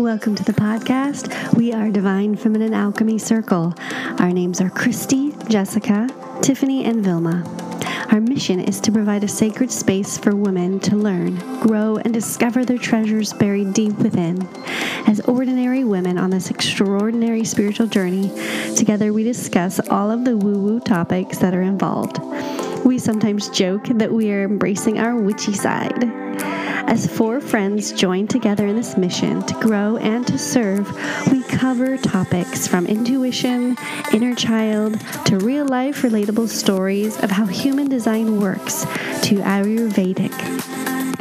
Welcome to the podcast. We are Divine Feminine Alchemy Circle. Our names are Christy, Jessica, Tiffany, and Vilma. Our mission is to provide a sacred space for women to learn, grow, and discover their treasures buried deep within. As ordinary women on this extraordinary spiritual journey, together we discuss all of the woo woo topics that are involved. We sometimes joke that we are embracing our witchy side. As four friends join together in this mission to grow and to serve, we cover topics from intuition, inner child, to real life relatable stories of how human design works, to Ayurvedic.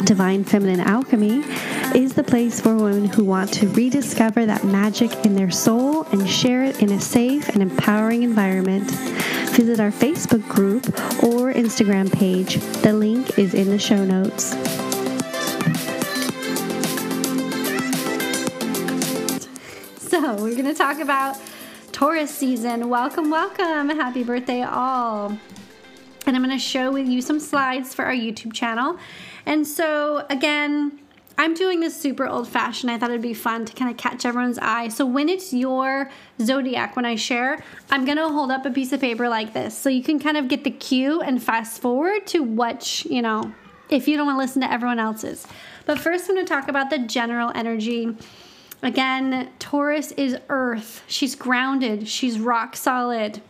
Divine Feminine Alchemy is the place for women who want to rediscover that magic in their soul and share it in a safe and empowering environment. Visit our Facebook group or Instagram page. The link is in the show notes. To talk about Taurus season. Welcome, welcome. Happy birthday, all. And I'm going to show with you some slides for our YouTube channel. And so, again, I'm doing this super old fashioned. I thought it'd be fun to kind of catch everyone's eye. So, when it's your zodiac, when I share, I'm going to hold up a piece of paper like this. So, you can kind of get the cue and fast forward to what, you know, if you don't want to listen to everyone else's. But first, I'm going to talk about the general energy Again, Taurus is earth. She's grounded, she's rock solid.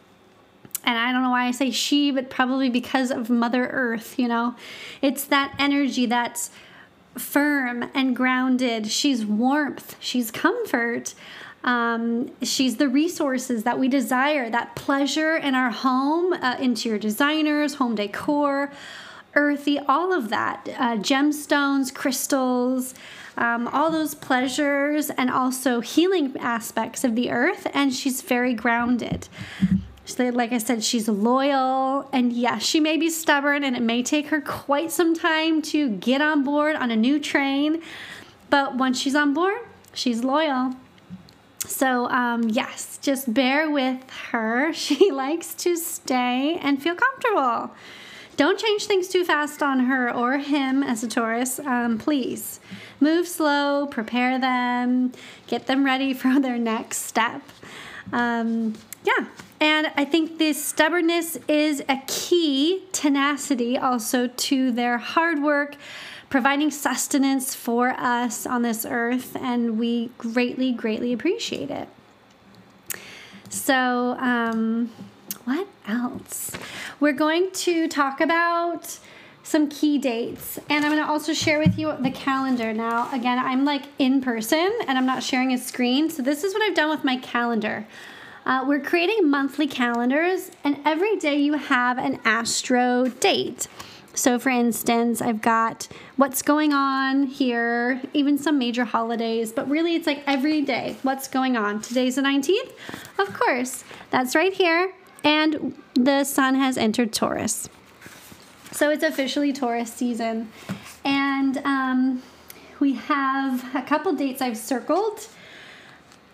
And I don't know why I say she, but probably because of Mother Earth, you know? It's that energy that's firm and grounded. She's warmth, she's comfort. Um, she's the resources that we desire, that pleasure in our home, uh, interior designers, home decor, earthy, all of that. Uh, gemstones, crystals, um, all those pleasures and also healing aspects of the earth, and she's very grounded. like I said, she's loyal, and yes, she may be stubborn, and it may take her quite some time to get on board on a new train. But once she's on board, she's loyal. So, um, yes, just bear with her. She likes to stay and feel comfortable. Don't change things too fast on her or him as a Taurus, um, please. Move slow, prepare them, get them ready for their next step. Um, yeah, and I think this stubbornness is a key tenacity also to their hard work, providing sustenance for us on this earth, and we greatly, greatly appreciate it. So, um, what else? We're going to talk about some key dates and I'm going to also share with you the calendar. Now, again, I'm like in person and I'm not sharing a screen. So, this is what I've done with my calendar. Uh, we're creating monthly calendars, and every day you have an astro date. So, for instance, I've got what's going on here, even some major holidays, but really it's like every day, what's going on. Today's the 19th? Of course, that's right here and the sun has entered Taurus. So it's officially Taurus season. And um, we have a couple dates I've circled.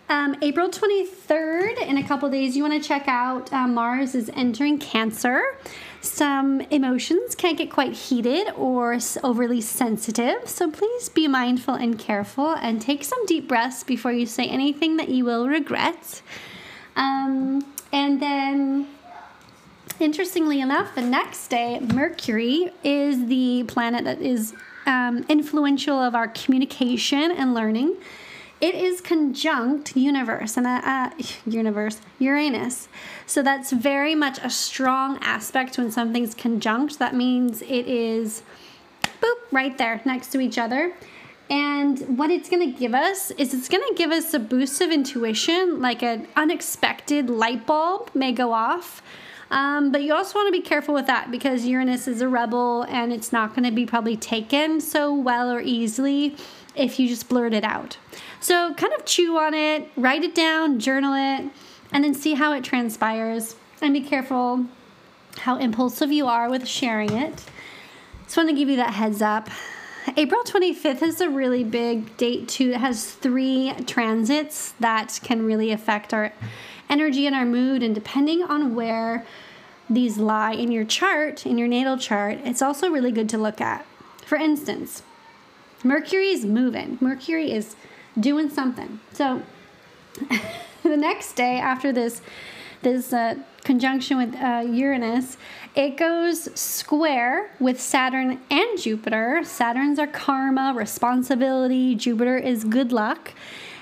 Um, April 23rd, in a couple days, you want to check out uh, Mars is entering Cancer. Some emotions can get quite heated or overly sensitive, so please be mindful and careful and take some deep breaths before you say anything that you will regret. Um, and then, interestingly enough, the next day, Mercury is the planet that is um, influential of our communication and learning. It is conjunct universe and uh, uh, universe Uranus. So that's very much a strong aspect when something's conjunct. That means it is boop right there next to each other. And what it's going to give us is it's going to give us a boost of intuition, like an unexpected light bulb may go off. Um, but you also want to be careful with that because Uranus is a rebel and it's not going to be probably taken so well or easily if you just blurt it out. So kind of chew on it, write it down, journal it, and then see how it transpires. And be careful how impulsive you are with sharing it. Just want to give you that heads up. April 25th is a really big date too. It has three transits that can really affect our energy and our mood. And depending on where these lie in your chart, in your natal chart, it's also really good to look at. For instance, Mercury is moving. Mercury is doing something. So the next day after this this uh, conjunction with uh, Uranus, it goes square with Saturn and Jupiter. Saturn's are karma, responsibility. Jupiter is good luck,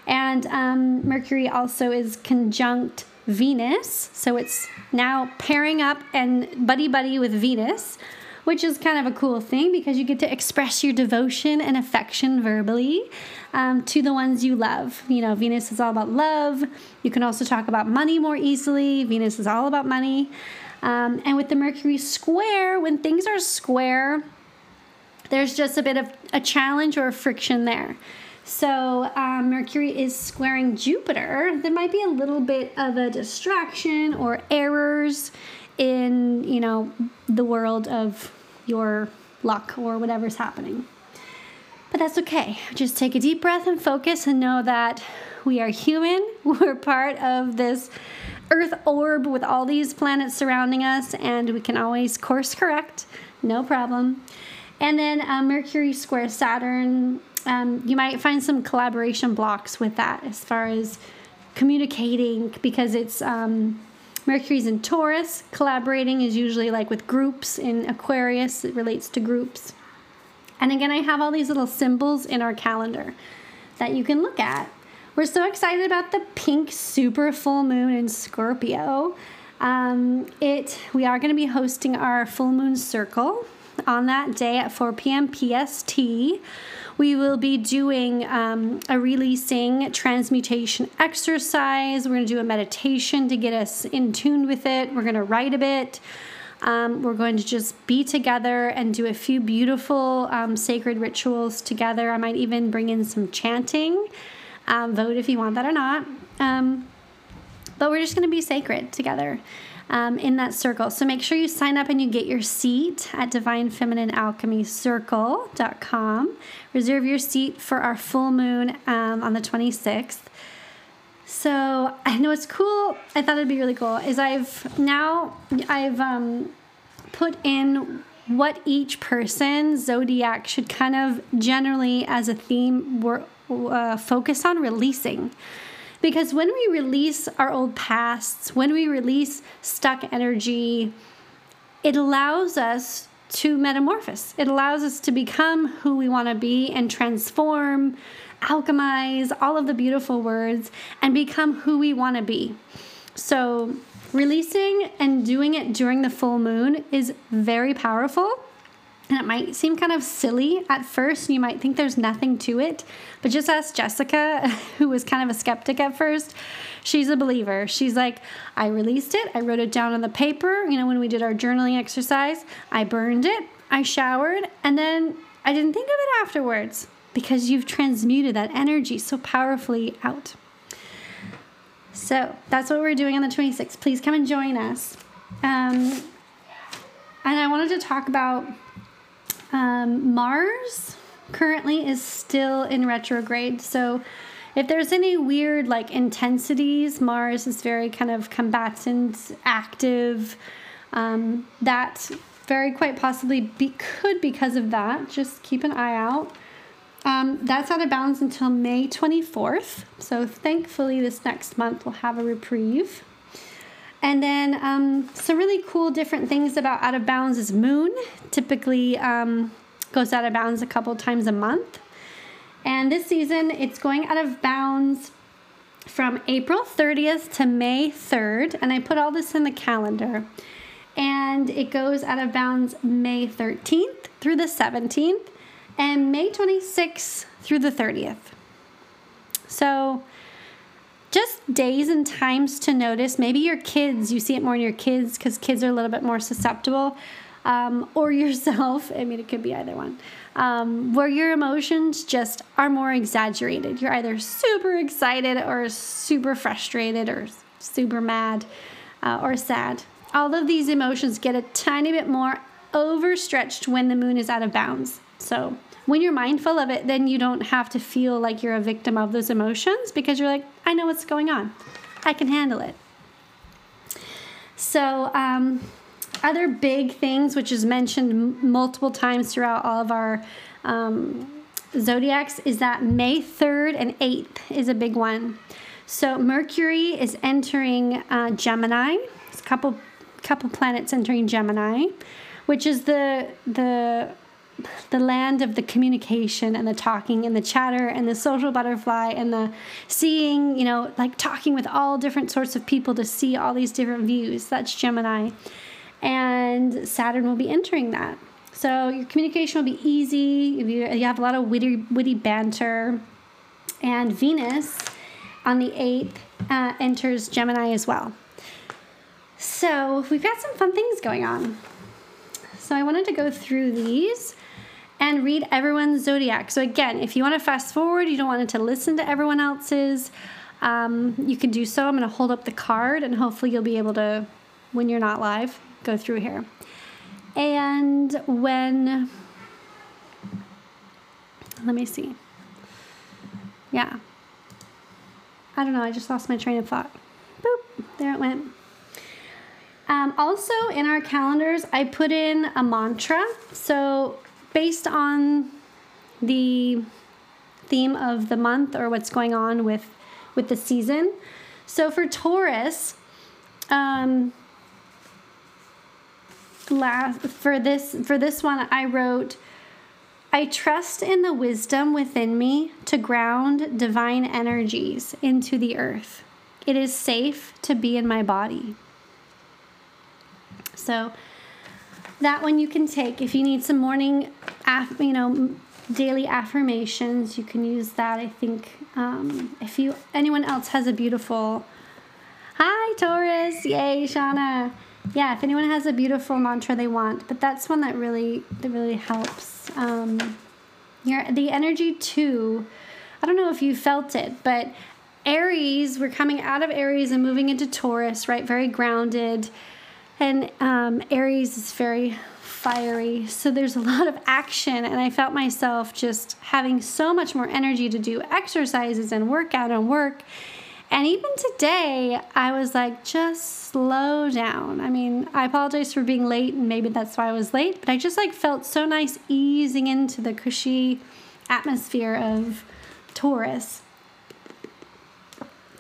and um, Mercury also is conjunct Venus. So it's now pairing up and buddy buddy with Venus which is kind of a cool thing because you get to express your devotion and affection verbally um, to the ones you love. You know, Venus is all about love. You can also talk about money more easily. Venus is all about money. Um, and with the Mercury square, when things are square, there's just a bit of a challenge or a friction there. So um, Mercury is squaring Jupiter. There might be a little bit of a distraction or errors in you know the world of your luck or whatever's happening. But that's okay. Just take a deep breath and focus and know that we are human. We're part of this Earth orb with all these planets surrounding us, and we can always course correct, no problem. And then uh, Mercury square Saturn, um, you might find some collaboration blocks with that as far as communicating because it's um, Mercury's in Taurus. Collaborating is usually like with groups. In Aquarius, it relates to groups. And again, I have all these little symbols in our calendar that you can look at. We're so excited about the pink super full moon in Scorpio. Um, it we are going to be hosting our full moon circle on that day at 4 p.m. PST. We will be doing um, a releasing transmutation exercise. We're going to do a meditation to get us in tune with it. We're going to write a bit. Um, we're going to just be together and do a few beautiful um, sacred rituals together. I might even bring in some chanting. Um, vote if you want that or not. Um, but we're just going to be sacred together um, in that circle. So make sure you sign up and you get your seat at divinefemininealchemycircle.com. Reserve your seat for our full moon um, on the 26th. So I know it's cool. I thought it'd be really cool. Is I've now I've um, put in what each person zodiac should kind of generally as a theme uh, focus on releasing. Because when we release our old pasts, when we release stuck energy, it allows us to metamorphose. It allows us to become who we want to be and transform, alchemize, all of the beautiful words, and become who we want to be. So, releasing and doing it during the full moon is very powerful. And it might seem kind of silly at first. You might think there's nothing to it. But just ask Jessica, who was kind of a skeptic at first. She's a believer. She's like, I released it. I wrote it down on the paper. You know, when we did our journaling exercise, I burned it. I showered. And then I didn't think of it afterwards because you've transmuted that energy so powerfully out. So that's what we're doing on the 26th. Please come and join us. Um, and I wanted to talk about um, Mars currently is still in retrograde. So if there's any weird like intensities, Mars is very kind of combatant, active. Um, that very quite possibly be, could because of that. Just keep an eye out. Um, that's out of bounds until May 24th. So thankfully, this next month we'll have a reprieve. And then um, some really cool different things about Out of Bounds is Moon. Typically um, goes out of bounds a couple times a month. And this season it's going out of bounds from April 30th to May 3rd. And I put all this in the calendar. And it goes out of bounds May 13th through the 17th and May 26th through the 30th. So just days and times to notice. Maybe your kids, you see it more in your kids because kids are a little bit more susceptible, um, or yourself. I mean, it could be either one. Um, where your emotions just are more exaggerated. You're either super excited or super frustrated or super mad uh, or sad. All of these emotions get a tiny bit more overstretched when the moon is out of bounds. So, when you're mindful of it, then you don't have to feel like you're a victim of those emotions because you're like, I know what's going on. I can handle it. So, um, other big things, which is mentioned multiple times throughout all of our um, zodiacs is that May 3rd and 8th is a big one. So Mercury is entering uh, Gemini. It's a couple couple planets entering Gemini, which is the the the land of the communication and the talking and the chatter and the social butterfly and the seeing, you know, like talking with all different sorts of people to see all these different views. That's Gemini. And Saturn will be entering that. So your communication will be easy. You, you have a lot of witty, witty banter. And Venus on the 8th uh, enters Gemini as well. So we've got some fun things going on. So I wanted to go through these and read everyone's zodiac. So again, if you want to fast forward, you don't want to listen to everyone else's, um, you can do so. I'm going to hold up the card and hopefully you'll be able to, when you're not live, go through here. And when, let me see. Yeah. I don't know, I just lost my train of thought. Boop, there it went. Um, also, in our calendars, I put in a mantra. So, based on the theme of the month or what's going on with with the season. So for Taurus, um, last for this for this one, I wrote. I trust in the wisdom within me to ground divine energies into the earth. It is safe to be in my body. So that one you can take if you need some morning, you know, daily affirmations. You can use that. I think um, if you anyone else has a beautiful, hi Taurus, yay Shauna. Yeah, if anyone has a beautiful mantra they want, but that's one that really that really helps. Um, your the energy too. I don't know if you felt it, but Aries, we're coming out of Aries and moving into Taurus, right? Very grounded and um, Aries is very fiery. So there's a lot of action, and I felt myself just having so much more energy to do exercises and workout and work. And even today, I was like, just slow down. I mean, I apologize for being late, and maybe that's why I was late, but I just like felt so nice easing into the cushy atmosphere of Taurus.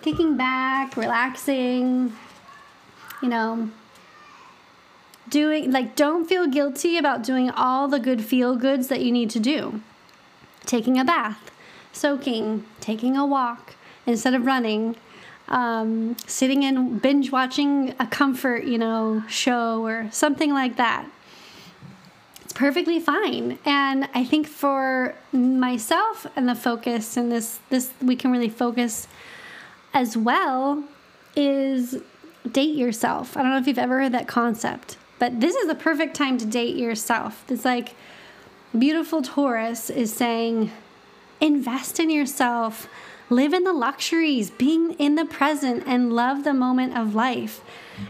Kicking back, relaxing, you know, doing like don't feel guilty about doing all the good feel goods that you need to do. Taking a bath soaking taking a walk instead of running um, sitting and binge watching a comfort you know show or something like that. It's perfectly fine. And i think for myself and the focus and this this we can really focus as well is date yourself. I don't know if you've ever heard that concept but this is the perfect time to date yourself. It's like beautiful Taurus is saying, invest in yourself, live in the luxuries, being in the present, and love the moment of life.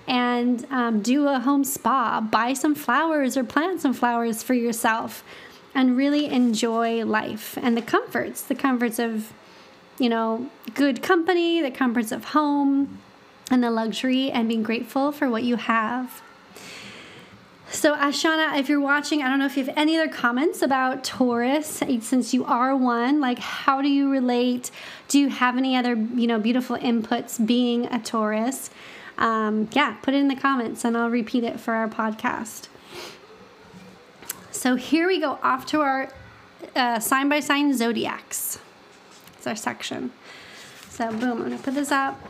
And um, do a home spa, buy some flowers or plant some flowers for yourself, and really enjoy life and the comforts, the comforts of, you know, good company, the comforts of home, and the luxury, and being grateful for what you have. So, Ashana, if you're watching, I don't know if you have any other comments about Taurus, since you are one. Like, how do you relate? Do you have any other, you know, beautiful inputs being a Taurus? Um, yeah, put it in the comments and I'll repeat it for our podcast. So, here we go off to our uh, sign by sign zodiacs. It's our section. So, boom, I'm going to put this up.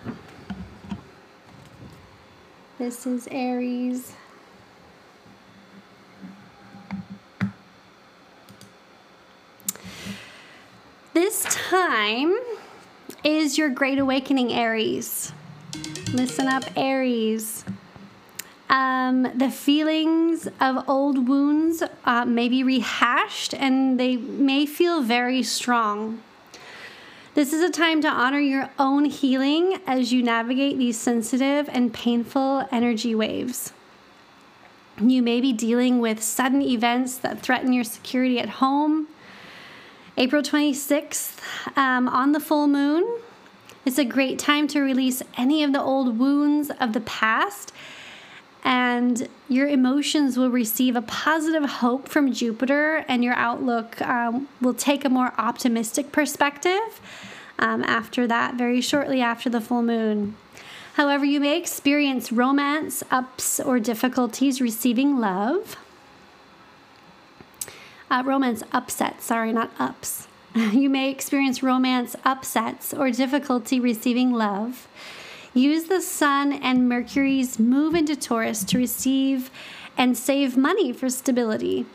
This is Aries. This time is your Great Awakening, Aries. Listen up, Aries. Um, the feelings of old wounds uh, may be rehashed and they may feel very strong. This is a time to honor your own healing as you navigate these sensitive and painful energy waves. You may be dealing with sudden events that threaten your security at home April 26th, um, on the full moon. It's a great time to release any of the old wounds of the past and your emotions will receive a positive hope from Jupiter, and your outlook um, will take a more optimistic perspective um, after that, very shortly after the full moon. However, you may experience romance ups or difficulties receiving love. Uh, romance upsets, sorry, not ups. you may experience romance upsets or difficulty receiving love. Use the Sun and Mercury's move into Taurus to receive and save money for stability.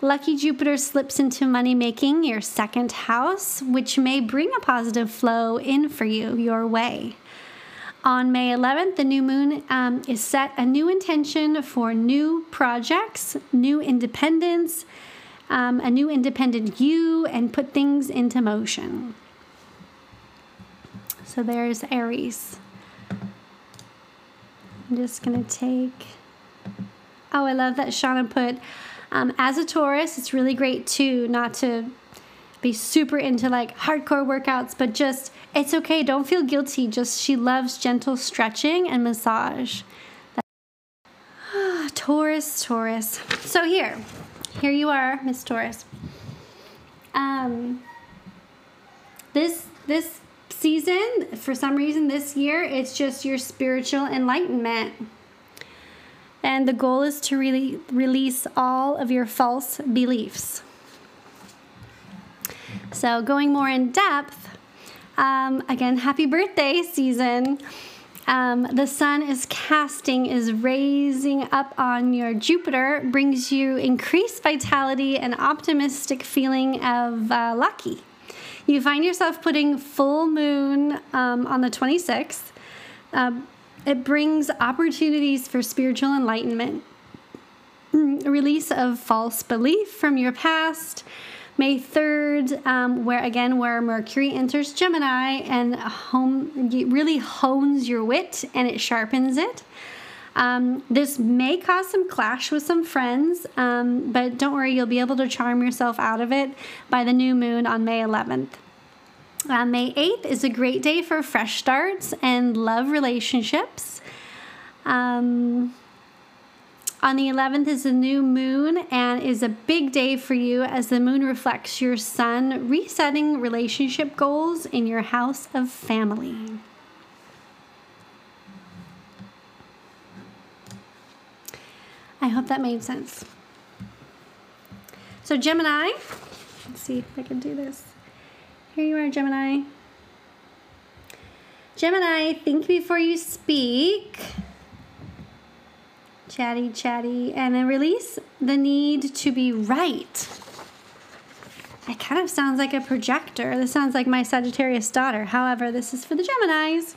Lucky Jupiter slips into money making, your second house, which may bring a positive flow in for you your way. On May 11th, the new moon um, is set a new intention for new projects, new independence, um, a new independent you, and put things into motion. So there's Aries. I'm just going to take. Oh, I love that Shauna put. Um, as a Taurus, it's really great too not to be super into like hardcore workouts, but just it's okay. Don't feel guilty. Just she loves gentle stretching and massage. Taurus, Taurus. So here, here you are, Miss Taurus. Um, this this season, for some reason this year, it's just your spiritual enlightenment. And the goal is to really release all of your false beliefs. So, going more in depth, um, again, happy birthday season. Um, the sun is casting, is raising up on your Jupiter, brings you increased vitality and optimistic feeling of uh, lucky. You find yourself putting full moon um, on the 26th. Um, it brings opportunities for spiritual enlightenment, mm, release of false belief from your past. May 3rd, um, where again, where Mercury enters Gemini and home, really hones your wit and it sharpens it. Um, this may cause some clash with some friends, um, but don't worry, you'll be able to charm yourself out of it by the new moon on May 11th. Uh, May 8th is a great day for fresh starts and love relationships. Um, on the 11th is a new moon and is a big day for you as the moon reflects your sun, resetting relationship goals in your house of family. I hope that made sense. So, Gemini, let's see if I can do this. Here you are, Gemini. Gemini, think before you speak. Chatty, chatty, and then release the need to be right. It kind of sounds like a projector. This sounds like my Sagittarius daughter. However, this is for the Geminis.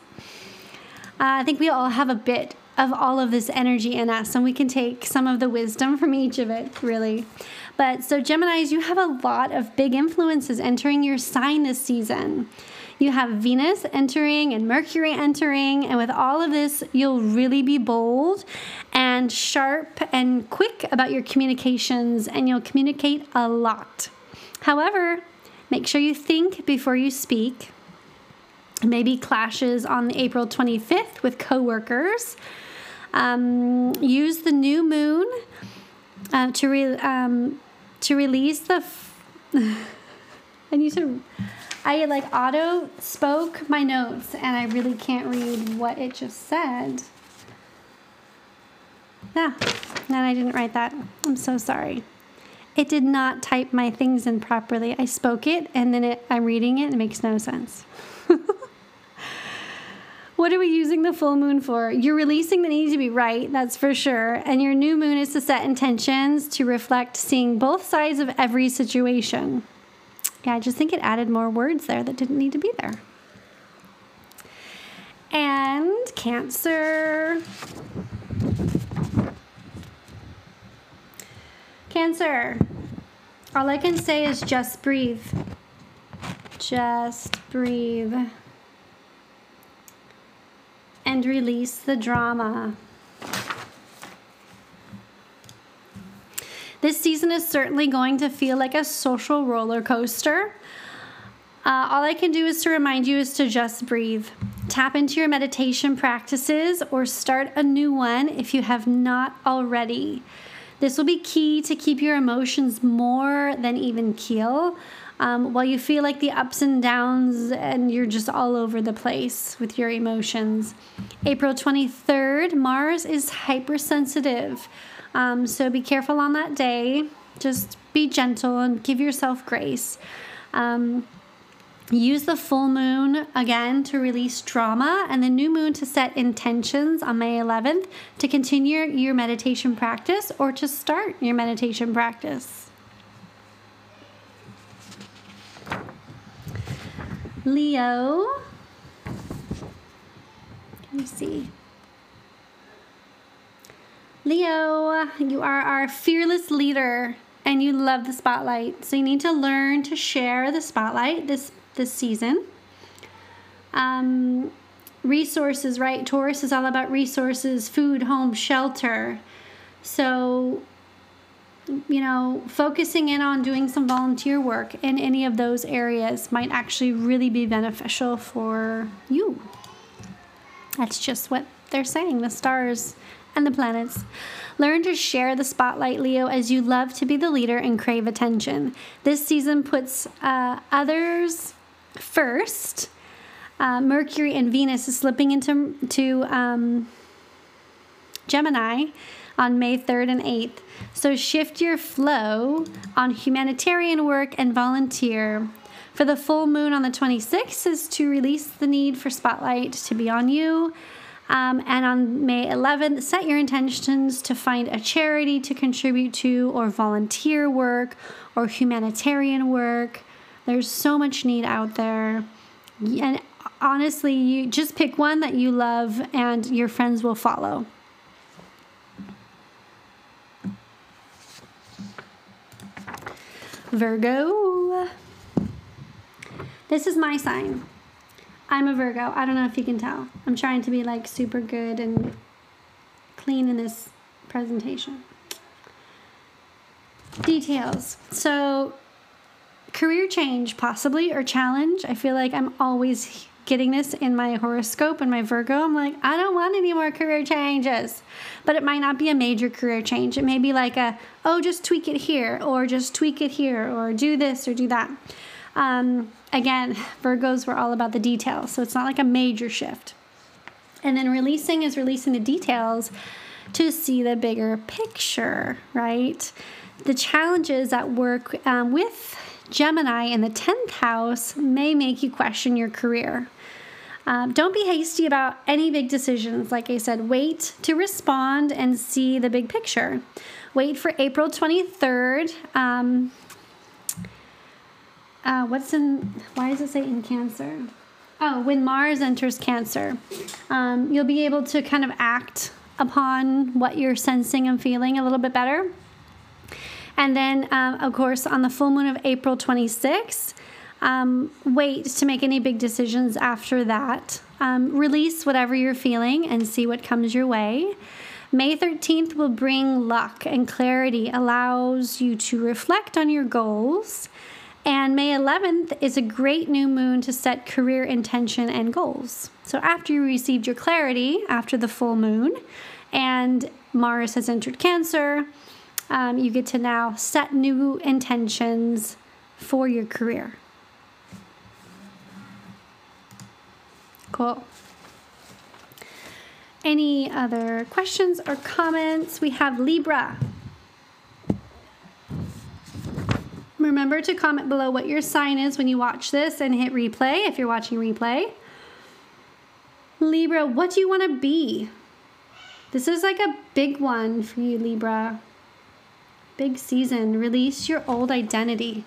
Uh, I think we all have a bit of all of this energy in us, and we can take some of the wisdom from each of it, really. But so, Geminis, you have a lot of big influences entering your sign this season. You have Venus entering and Mercury entering, and with all of this, you'll really be bold and sharp and quick about your communications, and you'll communicate a lot. However, make sure you think before you speak. Maybe clashes on April 25th with coworkers um, use the new moon uh, to re- um, to release the. F- I need to. I like auto spoke my notes and I really can't read what it just said. Yeah, and I didn't write that. I'm so sorry. It did not type my things in properly. I spoke it and then it, I'm reading it and it makes no sense. What are we using the full moon for? You're releasing the need to be right, that's for sure. And your new moon is to set intentions to reflect seeing both sides of every situation. Yeah, I just think it added more words there that didn't need to be there. And Cancer. Cancer. All I can say is just breathe. Just breathe and release the drama. This season is certainly going to feel like a social roller coaster. Uh, all I can do is to remind you is to just breathe. Tap into your meditation practices or start a new one if you have not already. This will be key to keep your emotions more than even keel um, while you feel like the ups and downs and you're just all over the place with your emotions. April 23rd, Mars is hypersensitive. Um, so be careful on that day. Just be gentle and give yourself grace. Um, use the full moon again to release trauma and the new moon to set intentions on May 11th to continue your meditation practice or to start your meditation practice. Leo. Let me see. Leo, you are our fearless leader and you love the spotlight. So you need to learn to share the spotlight this this season. Um, resources, right? Taurus is all about resources, food, home, shelter. So, you know, focusing in on doing some volunteer work in any of those areas might actually really be beneficial for you. That's just what they're saying, the stars and the planets. Learn to share the spotlight, Leo, as you love to be the leader and crave attention. This season puts uh, others first. Uh, Mercury and Venus is slipping into to um, Gemini on May 3rd and 8th. So shift your flow on humanitarian work and volunteer. For the full moon on the 26th is to release the need for spotlight to be on you. Um, and on May 11th, set your intentions to find a charity to contribute to, or volunteer work, or humanitarian work. There's so much need out there. And honestly, you just pick one that you love, and your friends will follow. Virgo. This is my sign. I'm a Virgo. I don't know if you can tell. I'm trying to be like super good and clean in this presentation. Details. So, career change, possibly, or challenge. I feel like I'm always getting this in my horoscope and my Virgo. I'm like, I don't want any more career changes. But it might not be a major career change. It may be like a, oh, just tweak it here, or just tweak it here, or do this or do that. Um, again, Virgos were all about the details, so it's not like a major shift. And then releasing is releasing the details to see the bigger picture, right? The challenges at work um, with Gemini in the 10th house may make you question your career. Um, don't be hasty about any big decisions. Like I said, wait to respond and see the big picture. Wait for April 23rd. Um, uh, what's in, why does it say in Cancer? Oh, when Mars enters Cancer, um, you'll be able to kind of act upon what you're sensing and feeling a little bit better. And then, um, of course, on the full moon of April 26th, um, wait to make any big decisions after that. Um, release whatever you're feeling and see what comes your way. May 13th will bring luck and clarity, allows you to reflect on your goals and May 11th is a great new moon to set career intention and goals. So, after you received your clarity after the full moon and Mars has entered Cancer, um, you get to now set new intentions for your career. Cool. Any other questions or comments? We have Libra. Remember to comment below what your sign is when you watch this and hit replay if you're watching replay. Libra, what do you want to be? This is like a big one for you, Libra. Big season. Release your old identity.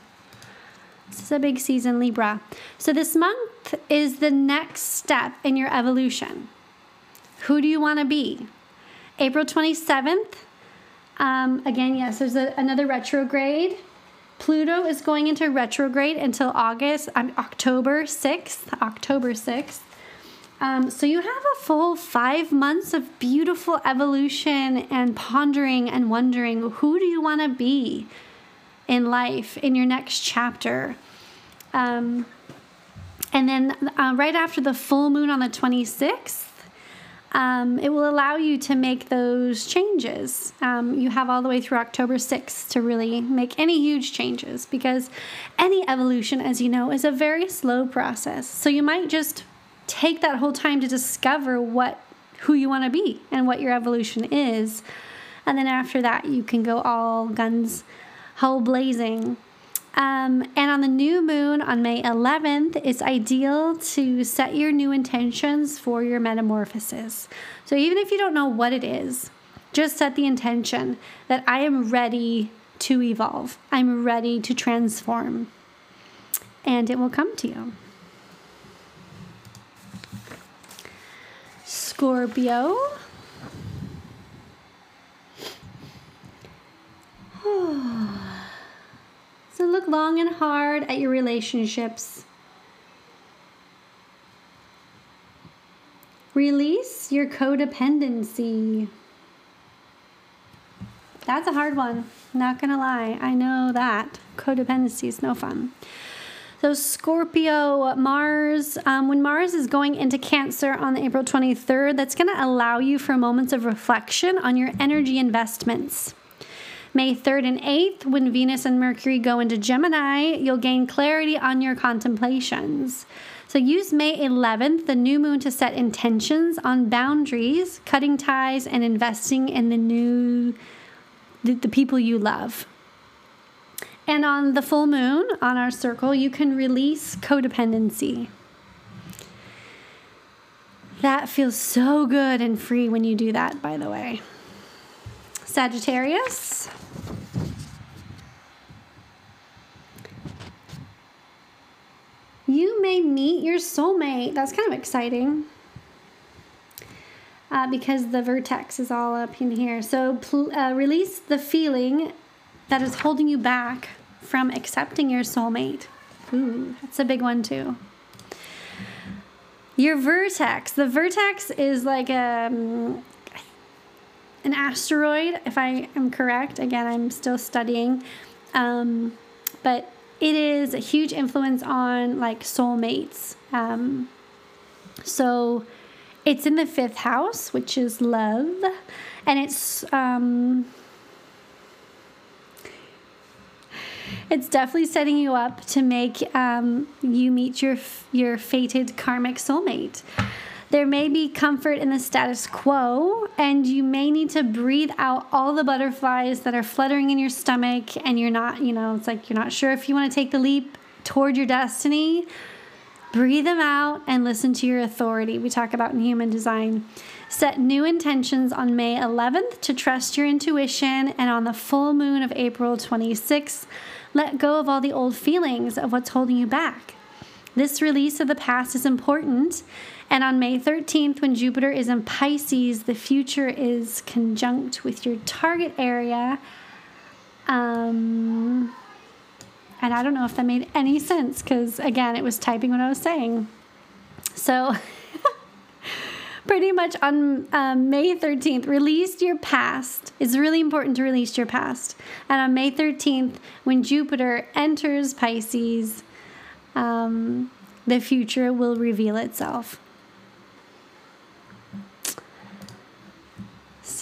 This is a big season, Libra. So, this month is the next step in your evolution. Who do you want to be? April 27th. Um, again, yes, there's a, another retrograde Pluto is going into retrograde until August, um, October 6th. October 6th. Um, so you have a full five months of beautiful evolution and pondering and wondering who do you want to be in life in your next chapter. Um, And then uh, right after the full moon on the 26th, um, it will allow you to make those changes. Um, you have all the way through October 6th to really make any huge changes because any evolution, as you know, is a very slow process. So you might just take that whole time to discover what who you want to be and what your evolution is. And then after that, you can go all guns, hole blazing. Um, and on the new moon on May 11th, it's ideal to set your new intentions for your metamorphosis. So even if you don't know what it is, just set the intention that I am ready to evolve, I'm ready to transform, and it will come to you. Scorpio. so look long and hard at your relationships. Release your codependency. That's a hard one. Not gonna lie. I know that. Codependency is no fun. So, Scorpio, Mars, um, when Mars is going into Cancer on April 23rd, that's to allow you for moments of reflection on your energy investments. May 3rd and 8th, when Venus and Mercury go into Gemini, you'll gain clarity on your contemplations. So use May 11th, the new moon, to set intentions on boundaries, cutting ties, and investing in the new, the, the people you love. And on the full moon, on our circle, you can release codependency. That feels so good and free when you do that, by the way. Sagittarius. You may meet your soulmate. That's kind of exciting. Uh, because the vertex is all up in here. So uh, release the feeling that is holding you back from accepting your soulmate. Ooh, that's a big one too. Your vertex. The vertex is like a, um, an asteroid, if I am correct. Again, I'm still studying. Um, but it is a huge influence on like soulmates. Um, so it's in the fifth house, which is love. And it's um, it's definitely setting you up to make um, you meet your your fated karmic soulmate. There may be comfort in the status quo, and you may need to breathe out all the butterflies that are fluttering in your stomach, and you're not, you know, it's like you're not sure if you want to take the leap toward your destiny. Breathe them out and listen to your authority. We talk about in human design. Set new intentions on May 11th to trust your intuition, and on the full moon of April 26th, let go of all the old feelings of what's holding you back. This release of the past is important. And on May 13th, when Jupiter is in Pisces, the future is conjunct with your target area. Um, and I don't know if that made any sense because, again, it was typing what I was saying. So. pretty much on um, May 13th, release your past. It's really important to release your past. And on May 13th, when Jupiter enters Pisces, um, the future will reveal itself.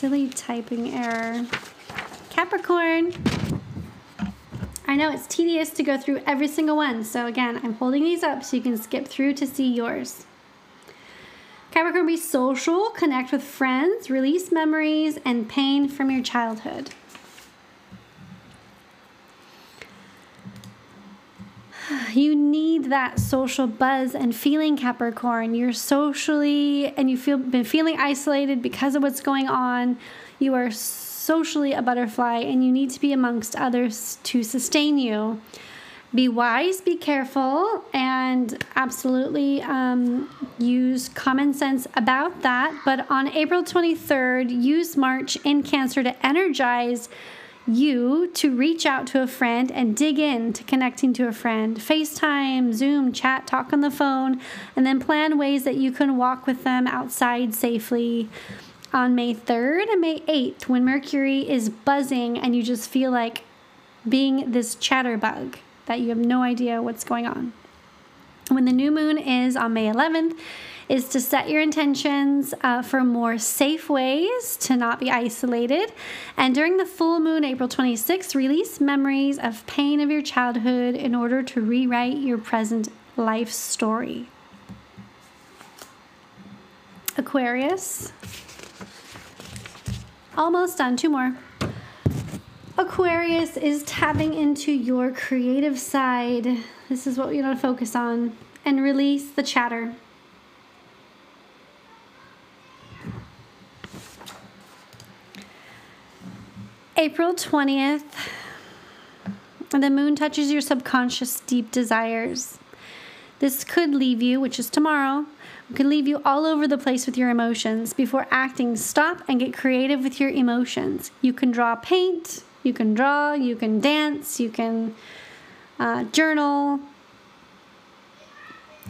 Silly typing error. Capricorn. I know it's tedious to go through every single one. So again, I'm holding these up so you can skip through to see yours. Capricorn, be social, connect with friends, release memories and pain from your childhood. You need that social buzz and feeling, Capricorn. You're socially and you feel been feeling isolated because of what's going on. You are socially a butterfly and you need to be amongst others to sustain you be wise, be careful, and absolutely um, use common sense about that. But on April 23rd, use Mars in Cancer to energize you to reach out to a friend and dig in to connecting to a friend. FaceTime, Zoom, chat, talk on the phone, and then plan ways that you can walk with them outside safely on May 3rd and May 8th when Mercury is buzzing and you just feel like being this chatterbug that you have no idea what's going on. When the new moon is on May 11th, is to set your intentions uh, for more safe ways to not be isolated. And during the full moon, April 26th, release memories of pain of your childhood in order to rewrite your present life story. Aquarius. Almost done. Two more. Aquarius is tapping into your creative side. This is what we want to focus on and release the chatter. April 20th, the moon touches your subconscious deep desires. This could leave you, which is tomorrow, could leave you all over the place with your emotions. Before acting, stop and get creative with your emotions. You can draw paint, you can draw, you can dance, you can uh, journal,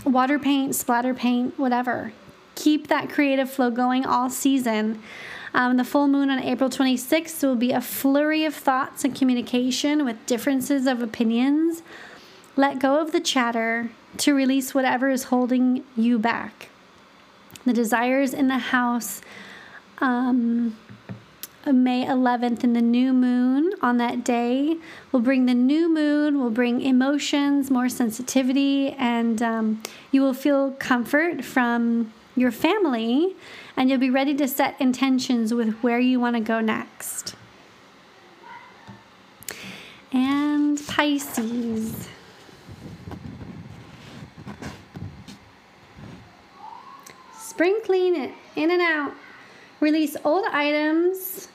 water paint, splatter paint, whatever. Keep that creative flow going all season. Um, the full moon on April 26th will be a flurry of thoughts and communication with differences of opinions. Let go of the chatter to release whatever is holding you back. The desires in the house, um, May 11th, and the new moon on that day will bring the new moon, will bring emotions, more sensitivity, and um, you will feel comfort from your family and you'll be ready to set intentions with where you want to go next. And Pisces. Spring clean it in and out. Release old items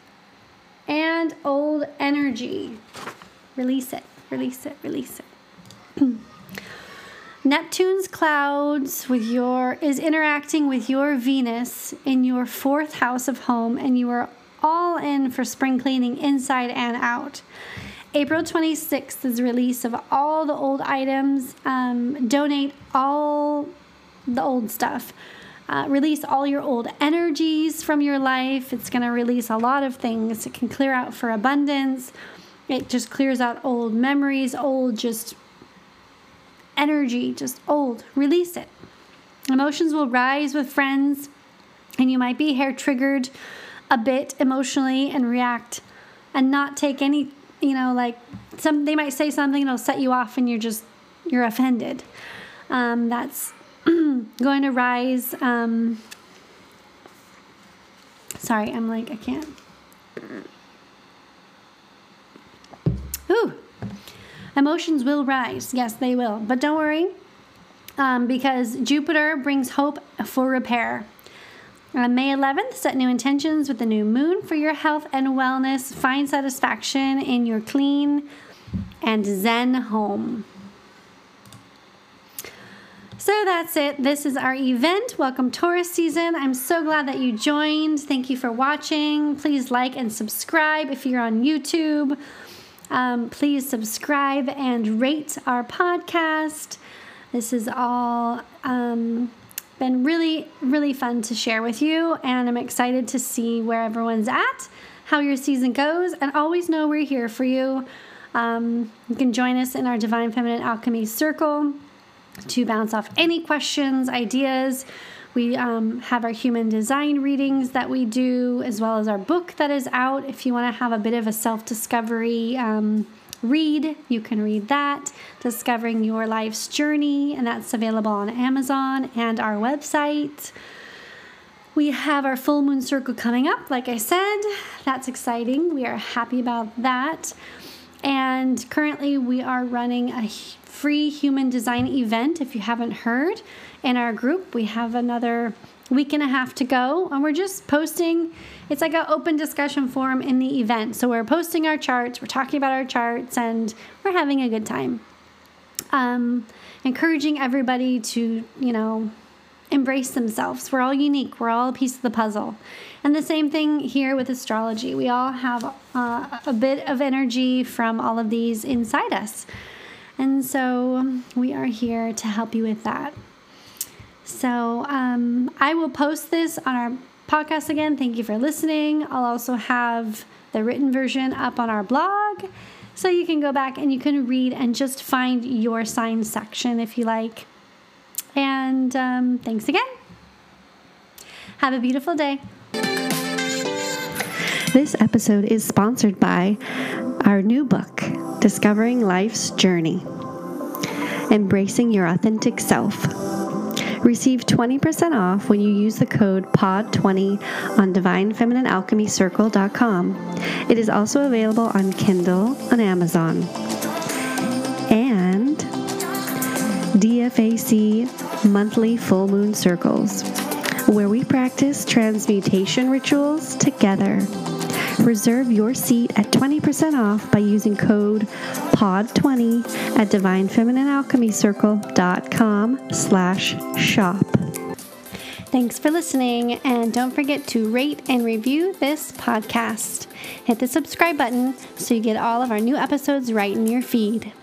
and old energy. Release it, release it, release it. Neptune's clouds with your is interacting with your Venus in your fourth house of home, and you are all in for spring cleaning inside and out. April 26th is release of all the old items. Um, donate all the old stuff. Uh, release all your old energies from your life. It's going to release a lot of things. It can clear out for abundance. It just clears out old memories, old just energy, just old. Release it. Emotions will rise with friends, and you might be hair triggered a bit emotionally and react and not take any, you know, like some they might say something that'll set you off and you're just you're offended. Um, that's going to rise. Um, sorry, I'm like I can't. Ooh. Emotions will rise. Yes, they will. But don't worry, um, because Jupiter brings hope for repair. On May 11th, set new intentions with the new moon for your health and wellness. Find satisfaction in your clean and zen home. So that's it. This is our event. Welcome Taurus season. I'm so glad that you joined. Thank you for watching. Please like and subscribe if you're on YouTube. Um, please subscribe and rate our podcast. This has all um, been really, really fun to share with you, and I'm excited to see where everyone's at, how your season goes, and always know we're here for you. Um, you can join us in our Divine Feminine Alchemy Circle to bounce off any questions, ideas we um, have our human design readings that we do, as well as our book that is out. If you want to have a bit of a self discovery um, read, you can read that. Discovering Your Life's Journey, and that's available on Amazon and our website. We have our full moon circle coming up, like I said. That's exciting. We are happy about that. And currently, we are running a free human design event if you haven't heard in our group. We have another week and a half to go, and we're just posting. It's like an open discussion forum in the event. So we're posting our charts, we're talking about our charts, and we're having a good time. Um, encouraging everybody to, you know, embrace themselves. We're all unique, we're all a piece of the puzzle. And the same thing here with astrology. We all have uh, a bit of energy from all of these inside us. And so we are here to help you with that. So um, I will post this on our podcast again. Thank you for listening. I'll also have the written version up on our blog. So you can go back and you can read and just find your sign section if you like. And um, thanks again. Have a beautiful day. This episode is sponsored by our new book, Discovering Life's Journey Embracing Your Authentic Self. Receive 20% off when you use the code POD20 on divinefemininealchemycircle.com. It is also available on Kindle on Amazon. And DFAC monthly full moon circles, where we practice transmutation rituals together. Reserve your seat at 20% off by using code POD20 at divinefemininealchemycircle.com slash shop. Thanks for listening, and don't forget to rate and review this podcast. Hit the subscribe button so you get all of our new episodes right in your feed.